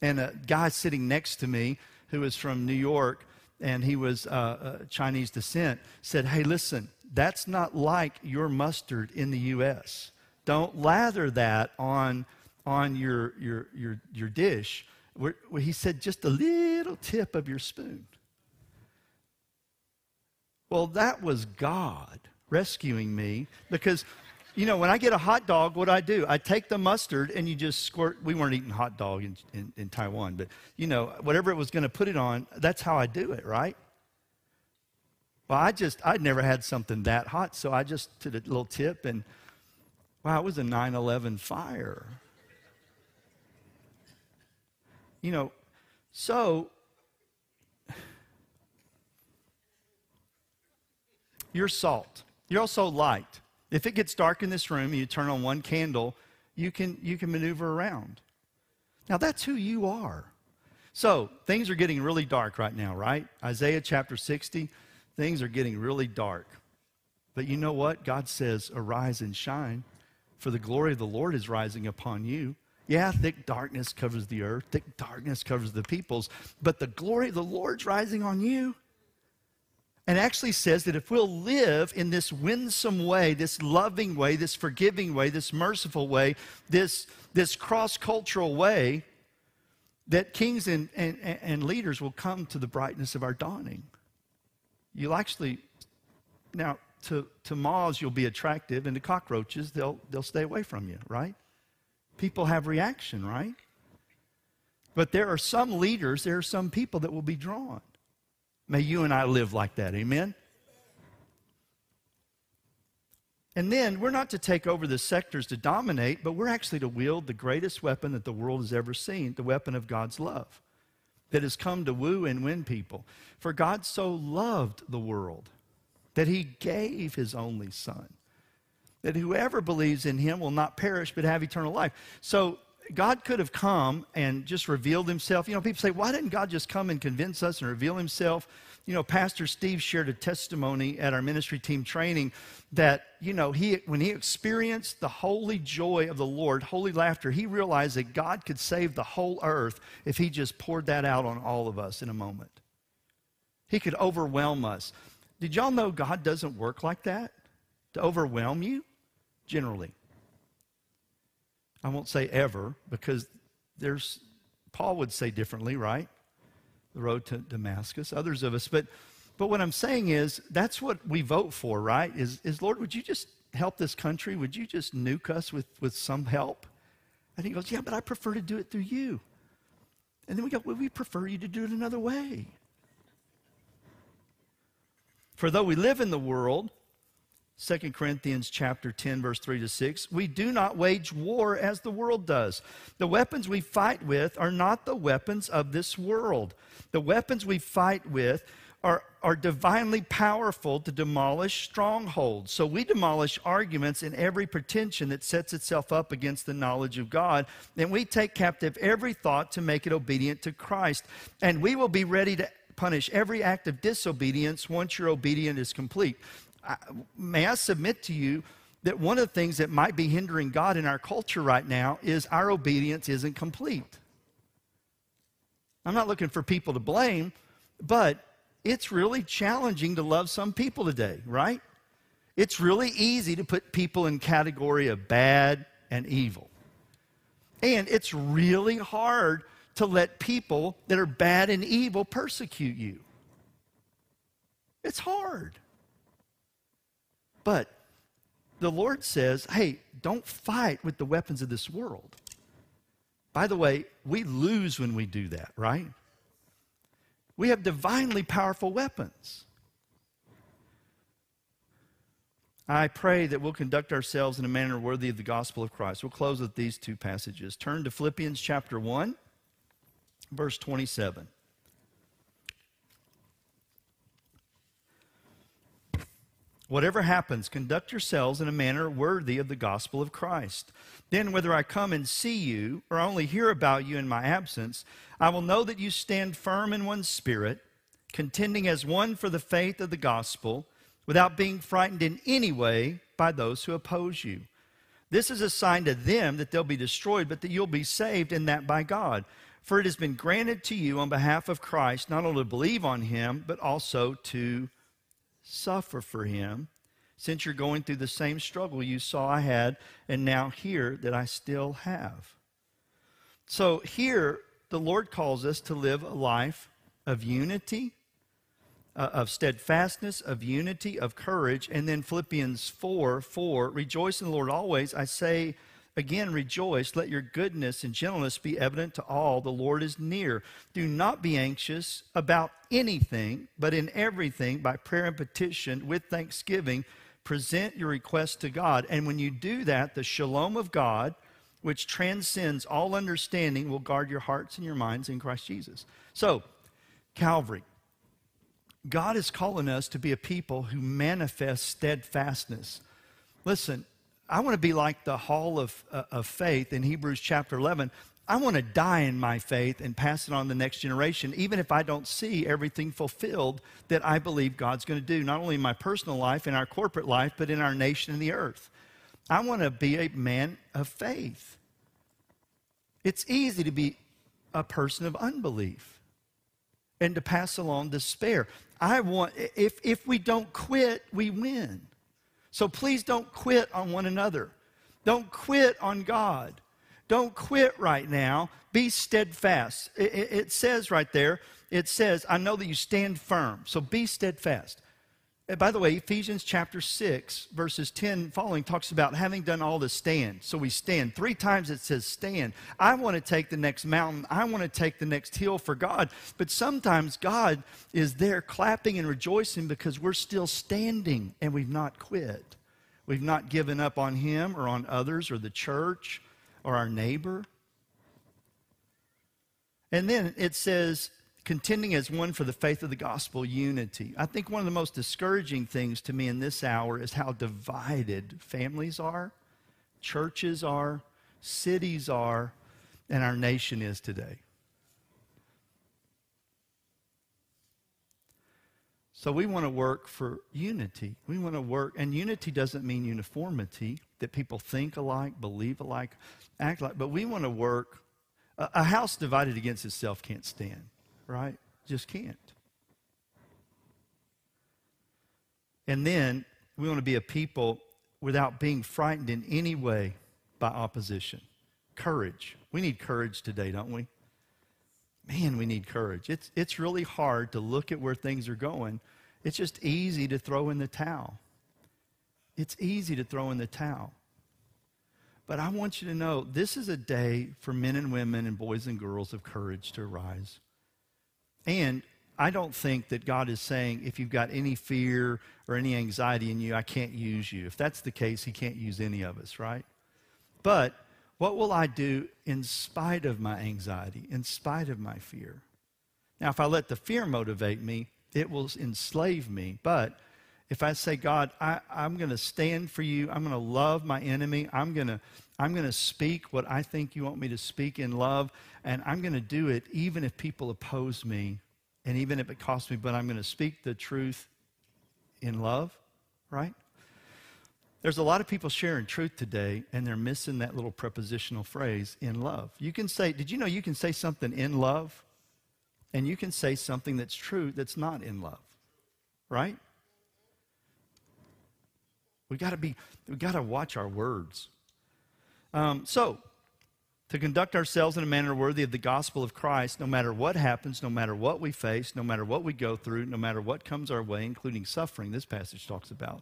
And a guy sitting next to me who was from New York and he was uh, uh, Chinese descent said, Hey, listen, that's not like your mustard in the U.S. Don't lather that on, on your, your, your, your dish where, where he said, just a little tip of your spoon. Well, that was God rescuing me because, you know, when I get a hot dog, what do I do? I take the mustard and you just squirt. We weren't eating hot dog in, in, in Taiwan, but, you know, whatever it was going to put it on, that's how I do it, right? Well, I just, I'd never had something that hot, so I just did a little tip and, wow, it was a 9 11 fire. You know, so you're salt. You're also light. If it gets dark in this room and you turn on one candle, you can, you can maneuver around. Now, that's who you are. So, things are getting really dark right now, right? Isaiah chapter 60, things are getting really dark. But you know what? God says, Arise and shine, for the glory of the Lord is rising upon you. Yeah, thick darkness covers the earth, thick darkness covers the peoples, but the glory of the Lord's rising on you. And actually says that if we'll live in this winsome way, this loving way, this forgiving way, this merciful way, this, this cross cultural way, that kings and, and, and leaders will come to the brightness of our dawning. You'll actually, now, to, to moths, you'll be attractive, and to cockroaches, they'll, they'll stay away from you, right? People have reaction, right? But there are some leaders, there are some people that will be drawn. May you and I live like that. Amen? And then we're not to take over the sectors to dominate, but we're actually to wield the greatest weapon that the world has ever seen the weapon of God's love that has come to woo and win people. For God so loved the world that he gave his only son that whoever believes in him will not perish but have eternal life. So God could have come and just revealed himself. You know, people say, why didn't God just come and convince us and reveal himself? You know, Pastor Steve shared a testimony at our ministry team training that, you know, he when he experienced the holy joy of the Lord, holy laughter, he realized that God could save the whole earth if he just poured that out on all of us in a moment. He could overwhelm us. Did y'all know God doesn't work like that? To overwhelm you? Generally. I won't say ever because there's, Paul would say differently, right? The road to Damascus, others of us. But, but what I'm saying is that's what we vote for, right? Is, is Lord, would you just help this country? Would you just nuke us with, with some help? And he goes, Yeah, but I prefer to do it through you. And then we go, Well, we prefer you to do it another way. For though we live in the world, 2 Corinthians chapter 10 verse 3 to 6 we do not wage war as the world does. The weapons we fight with are not the weapons of this world. The weapons we fight with are, are divinely powerful to demolish strongholds. So we demolish arguments and every pretension that sets itself up against the knowledge of god and we take captive every thought to make it obedient to christ. And we will be ready to punish every act of disobedience once your obedience is complete May I submit to you that one of the things that might be hindering God in our culture right now is our obedience isn't complete. I'm not looking for people to blame, but it's really challenging to love some people today, right? It's really easy to put people in category of bad and evil. And it's really hard to let people that are bad and evil persecute you. It's hard. But the Lord says, hey, don't fight with the weapons of this world. By the way, we lose when we do that, right? We have divinely powerful weapons. I pray that we'll conduct ourselves in a manner worthy of the gospel of Christ. We'll close with these two passages. Turn to Philippians chapter 1, verse 27. Whatever happens, conduct yourselves in a manner worthy of the gospel of Christ. Then, whether I come and see you or only hear about you in my absence, I will know that you stand firm in one spirit, contending as one for the faith of the gospel, without being frightened in any way by those who oppose you. This is a sign to them that they'll be destroyed, but that you'll be saved, and that by God. For it has been granted to you on behalf of Christ not only to believe on him, but also to suffer for him, since you're going through the same struggle you saw I had, and now hear that I still have. So here, the Lord calls us to live a life of unity, uh, of steadfastness, of unity, of courage. And then Philippians 4 4, rejoice in the Lord always. I say, Again, rejoice. Let your goodness and gentleness be evident to all. The Lord is near. Do not be anxious about anything, but in everything, by prayer and petition, with thanksgiving, present your requests to God. And when you do that, the shalom of God, which transcends all understanding, will guard your hearts and your minds in Christ Jesus. So, Calvary, God is calling us to be a people who manifest steadfastness. Listen, I want to be like the hall of, uh, of faith in Hebrews chapter 11. I want to die in my faith and pass it on to the next generation, even if I don't see everything fulfilled that I believe God's going to do, not only in my personal life, in our corporate life, but in our nation and the earth. I want to be a man of faith. It's easy to be a person of unbelief and to pass along despair. I want, if, if we don't quit, we win. So please don't quit on one another. Don't quit on God. Don't quit right now. Be steadfast. It, it, it, says right there, it says, I know that you stand firm. So be steadfast. And by the way, Ephesians chapter 6, verses 10 following talks about having done all to stand. So we stand. Three times it says stand. I want to take the next mountain. I want to take the next hill for God. But sometimes God is there clapping and rejoicing because we're still standing and we've not quit. We've not given up on Him or on others or the church or our neighbor. And then it says, contending as one for the faith of the gospel, unity. I think one of the most discouraging things to me in this hour is how divided families are, churches are, cities are, and our nation is today. So we want to work for unity. We want to work, and unity doesn't mean uniformity, that people think alike, believe alike, act like, but we want to work. A, a house divided against itself can't stand right? Just can't. And then we want to be a people without being frightened in any way by opposition. Courage. We need courage today, don't we? Man, we need courage. It's, it's really hard to look at where things are going. It's just easy to throw in the towel. It's easy to throw in the towel. But I want you to know this is a day for men and women and boys and girls of courage to arise. And I don't think that God is saying, if you've got any fear or any anxiety in you, I can't use you. If that's the case, He can't use any of us, right? But what will I do in spite of my anxiety, in spite of my fear? Now, if I let the fear motivate me, it will enslave me. But if I say, God, I, am going to stand for you, I'm going to love my enemy, I'm going to I'm going to speak what I think you want me to speak in love, and I'm going to do it even if people oppose me and even if it costs me, but I'm going to speak the truth in love, right? There's a lot of people sharing truth today, and they're missing that little prepositional phrase, in love. You can say, did you know you can say something in love, and you can say something that's true that's not in love, right? We got to be, we got to watch our words. Um, so, to conduct ourselves in a manner worthy of the gospel of Christ, no matter what happens, no matter what we face, no matter what we go through, no matter what comes our way, including suffering, this passage talks about,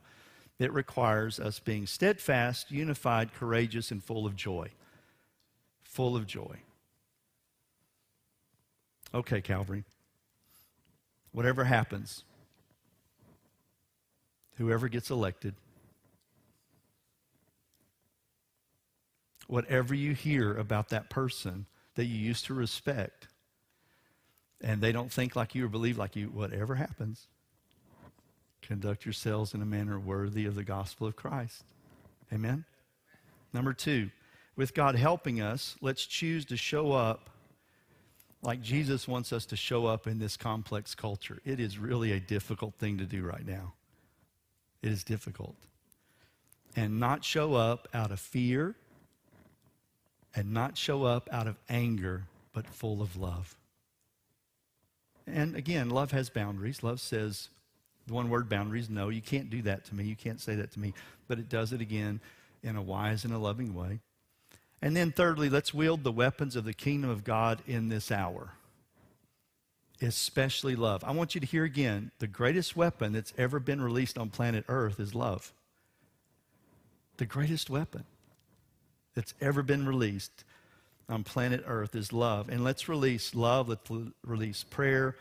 it requires us being steadfast, unified, courageous, and full of joy. Full of joy. Okay, Calvary. Whatever happens, whoever gets elected, whatever you hear about that person that you used to respect, and they don't think like you or believe like you, whatever happens, conduct yourselves in a manner worthy of the gospel of Christ. Amen? Number two, with God helping us, let's choose to show up like Jesus wants us to show up in this complex culture. It is really a difficult thing to do right now. It is difficult. And not show up out of fear and not show up out of anger, but full of love. And again, love has boundaries. Love says, the one word boundaries, no, you can't do that to me. You can't say that to me. But it does it again in a wise and a loving way. And then, thirdly, let's wield the weapons of the kingdom of God in this hour, especially love. I want you to hear again the greatest weapon that's ever been released on planet Earth is love. The greatest weapon that's ever been released on planet Earth is love. And let's release love, let's release prayer,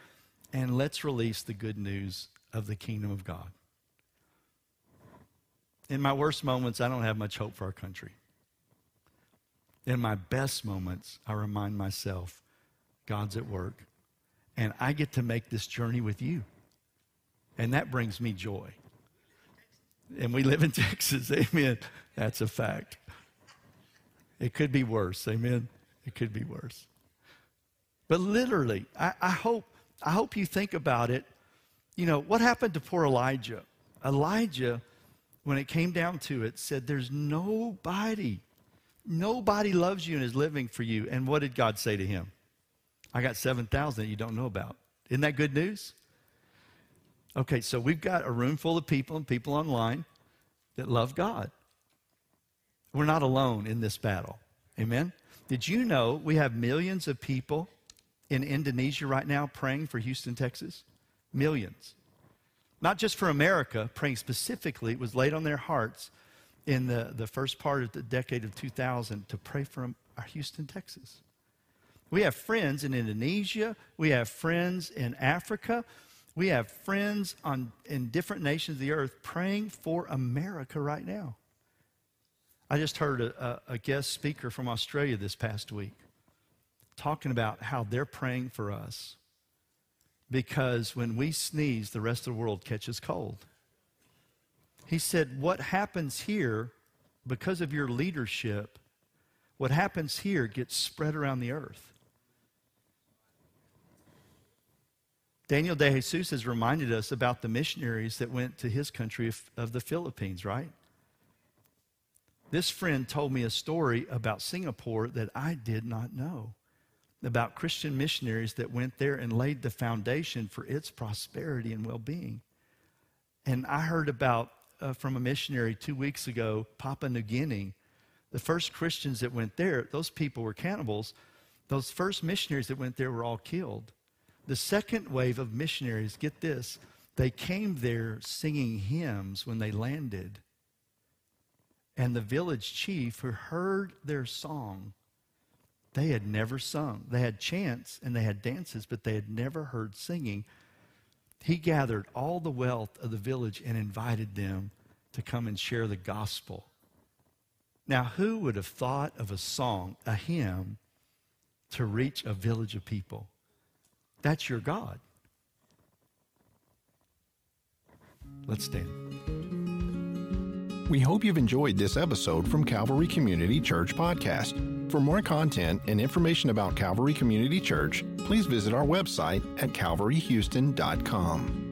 and let's release the good news of the kingdom of God. In my worst moments, I don't have much hope for our country. In my best moments, I remind myself God's at work, and I get to make this journey with you. And that brings me joy. And we live in Texas, amen. That's a fact. It could be worse. Amen. It could be worse. But literally, I, I, hope, I hope you think about it. You know, what happened to poor Elijah? Elijah, when it came down to it, said, There's nobody, nobody loves you and is living for you. And what did God say to him? I got 7,000 that you don't know about. Isn't that good news? Okay, so we've got a room full of people and people online that love God. We're not alone in this battle. Amen? Did you know we have millions of people in Indonesia right now praying for Houston, Texas? Millions. Not just for America, praying specifically, it was laid on their hearts in the, the first part of the decade of 2000 to pray for our uh, Houston, Texas. We have friends in Indonesia. We have friends in Africa. We have friends on, in different nations of the earth praying for America right now. I just heard a, a, guest speaker from Australia this past week talking about how they're praying for us because when we sneeze, the rest of the world catches cold. He said, What happens here, because of your leadership, what happens here gets spread around the earth. Daniel De Jesus has reminded us about the missionaries that went to his country of, of the Philippines, right? This friend told me a story about Singapore that I did not know about Christian missionaries that went there and laid the foundation for its prosperity and well being. And I heard about uh, from a missionary two weeks ago, Papua New Guinea. The first Christians that went there, those people were cannibals. Those first missionaries that went there were all killed. The second wave of missionaries, get this, they came there singing hymns when they landed. And the village chief who heard their song, they had never sung. They had chants and they had dances, but they had never heard singing. He gathered all the wealth of the village and invited them to come and share the gospel. Now, who would have thought of a song, a hymn, to reach a village of people? That's your God. Let's stand. We hope you've enjoyed this episode from Calvary Community Church Podcast. For more content and information about Calvary Community Church, please visit our website at calvaryhouston.com.